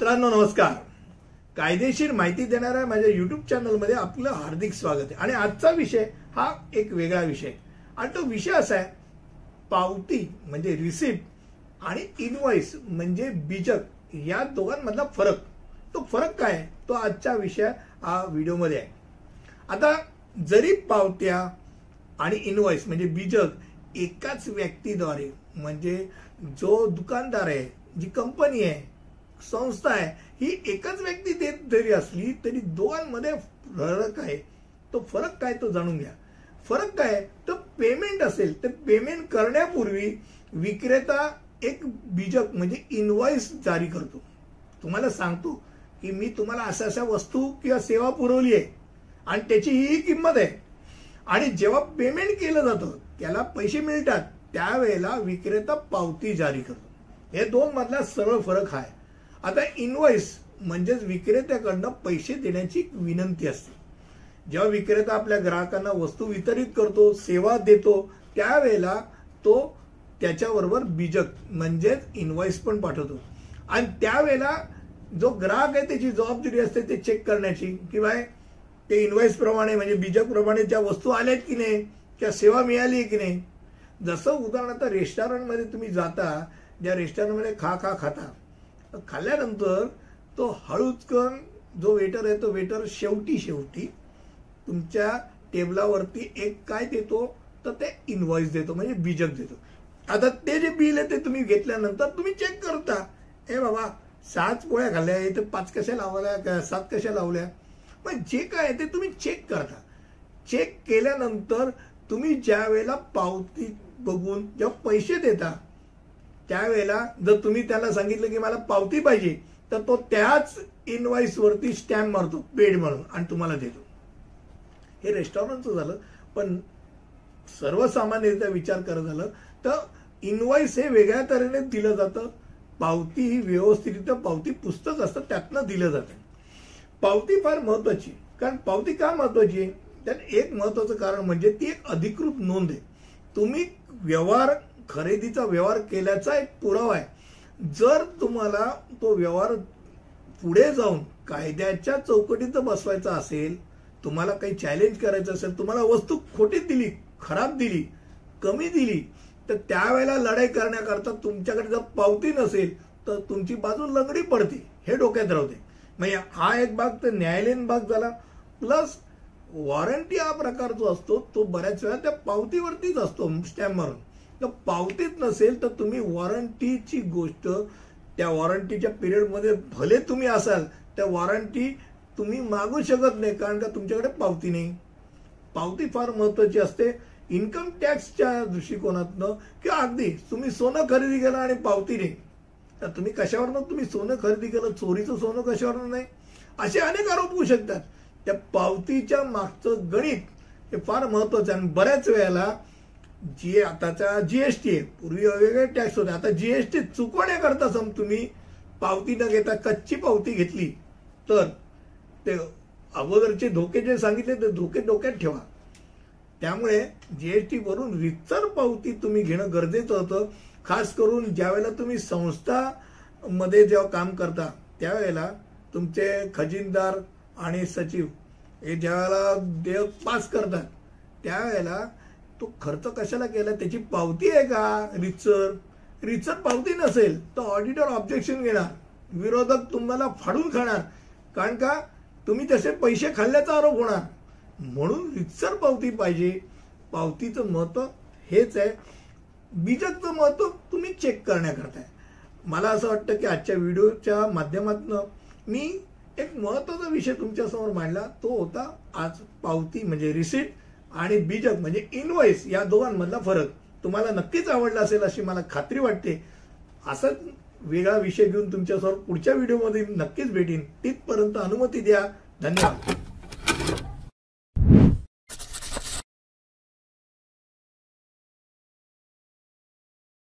मित्रांनो नमस्कार. कायदेशीर माहिती देणाऱ्या माझ्या युट्यूब चॅनलमध्ये आपलं हार्दिक स्वागत आहे. आणि आजचा विषय हा एक वेगळा विषय. आणि तो विषय असा आहे पावती म्हणजे रिसिप्ट आणि इनव्हॉइस म्हणजे बीजक या दोघांमधला फरक. तो फरक काय आहे? तो आजचा विषय हा व्हिडिओमध्ये आहे. आता जरी पावत्या आणि इनव्हॉइस म्हणजे बीजक एकाच व्यक्तीद्वारे म्हणजे जो दुकानदार आहे जी कंपनी आहे संस्था आहे. ही एकच व्यक्ती देत जरी असली तरी दोघांमध्ये फरक आहे. तो फरक काय तो जाणून घ्या. फरक काय? तर पेमेंट असेल. तर पेमेंट करण्यापूर्वी विक्रेता एक बीजक म्हणजे इनव्हॉइस जारी करतो. तुम्हाला सांगतो की मी तुम्हाला अशा अशा वस्तू किंवा सेवा पुरवली आहे आणि त्याची ही किंमत आहे. आणि जेव्हा पेमेंट केलं जातं त्याला पैसे मिळतात त्यावेळेला विक्रेता पावती जारी करतो. हे दोन मधला सरळ फरक आहे. आता इनवॉइस म्हणजेच विक्रेत्याकडनं पैसे देण्याची विनंती असते. जेव्हा विक्रेता आपल्या ग्राहकांना वस्तू वितरित करतो सेवा देतो त्यावेळेला तो त्याच्याबरोबर बीजक म्हणजेच इनवॉइस पण पाठवतो. आणि त्यावेळेला जो ग्राहक आहे त्याची जबाबदारी असते ते चेक करण्याची. किंवा ते इनवॉइस प्रमाणे म्हणजे बीजक प्रमाणे त्या वस्तू आल्यात की नाही? किंवा सेवा मिळाली आहे की नाही? जसं उदाहरणार्थ रेस्टॉरंटमध्ये तुम्ही जाता ज्या रेस्टॉरंटमध्ये खा खा खाता. खाल्ल्यानंतर तो हळूचकन जो वेटर आहे तो वेटर शेवटी शेवटी तुमच्या टेबलावरती एक काय देतो तर ते इनव्हॉइस देतो म्हणजे बीजक देतो. आता ते जे बिल आहे ते तुम्ही घेतल्यानंतर तुम्ही चेक करता. ए बाबा सात पोळ्या खाल्ल्या इथे पाच कशा लावल्या सात कशा लावल्या? पण जे काय आहे ते तुम्ही चेक करता. चेक केल्यानंतर तुम्ही ज्या वेळेला पावती बघून जेव्हा पैसे देता त्यावेळेला जर तुम्ही त्याला सांगितलं की मला पावती पाहिजे तर तो त्याच इनवाईस वरती स्टॅम्प मारतो पेड म्हणून आणि तुम्हाला देतो. हे रेस्टॉरंटचं झालं. पण सर्वसामान्यरित्या विचार करत झालं तर इनवाईस हे वेगळ्या तऱ्हेने दिलं जातं. पावती ही व्यवस्थित पावती पुस्तक असतं त्यातनं दिलं जातं. पावती फार महत्वाची कारण पावती का महत्वाची आहे? त्यात एक महत्वाचं कारण म्हणजे ती एक अधिकृत नोंद आहे. तुम्ही व्यवहार खरेदीचा व्यवहार केल्याचा एक पुरावा आहे. जर तुम्हाला तो व्यवहार पुढे जाऊन कायद्याच्या चौकटीत बसवायचा असेल तुम्हाला काही चॅलेंज करायचं असेल तुम्हाला वस्तू खोटी दिली खराब दिली कमी दिली तर त्यावेळेला लढाई करण्याकरता तुमच्याकडे जर पावती नसेल तर तुमची बाजू लंगडी पडते. हे डोक्यात राहते म्हणजे हा एक भाग तर न्यायालयीन भाग झाला. प्लस वॉरंटी हा प्रकार जो असतो तो बऱ्याच वेळा त्या पावतीवरतीच असतो स्टॅम्प मारून. तर पावतीत नसेल तर तुम्ही वॉरंटीची गोष्ट त्या वॉरंटीच्या पिरियडमध्ये भले तुम्ही असाल त्या वॉरंटी तुम्ही मागू शकत नाही कारण का तुमच्याकडे पावती नाही. पावती फार महत्वाची असते. इन्कम टॅक्सच्या दृष्टिकोनातनं किंवा अगदी तुम्ही सोनं खरेदी केलं आणि पावती नाही. तर तुम्ही कशावरनं तुम्ही सोनं खरेदी केलं चोरीचं सोनं कशावरनं नाही? असे अनेक आरोप होऊ शकतात. त्या पावतीच्या मागचं गणित हे फार महत्वाचं आहे. आणि बऱ्याच वेळेला जी आताचा जीएसटी आहे पूर्वी वेगवेगळे टॅक्स होते. आता जीएसटी चुकवण्याकरता सम तुम्ही पावती न घेता कच्ची पावती घेतली तर ते अगोदरचे धोके जे सांगितले ते धोके डोक्यात ठेवा. त्यामुळे जीएसटी वरून रितसर पावती तुम्ही घेणं गरजेचं होतं. खास करून ज्यावेळेला तुम्ही संस्था मध्ये जेव्हा काम करता त्यावेळेला तुमचे खजिनदार आणि सचिव हे ज्यावेळेला देव पास करतात त्यावेळेला तो खर्च कशाला केला त्याची पावती आहे का? रिचर. रिचर पावती नसेल तर ऑडिटर ऑब्जेक्शन घेणार. विरोधक तुम्हाला फाडून खाणार. कारण का? तुम्ही तसे पैसे खाल्ल्याचा आरोप होणार. म्हणून रिचर पावती पाहिजे. पावतीचं महत्त्व हेच आहे. बीजकचं महत्त्व तुम्ही चेक करण्याकरता मला असं वाटतं की आजच्या व्हिडिओच्या माध्यमातून मी एक महत्त्वाचा विषय तुमच्यासमोर मांडला. तो होता आज पावती म्हणजे रिसिप्ट आणि बीजक म्हणजे इनवॉइस या दोघांमधला फरक तुम्हाला नक्कीच आवडला असेल अशी मला खात्री वाटते. असंच वेगळा विषय घेऊन तुमच्यासमोर पुढच्या व्हिडिओमध्ये नक्कीच भेटीन. तिथपर्यंत अनुमती द्या. धन्यवाद.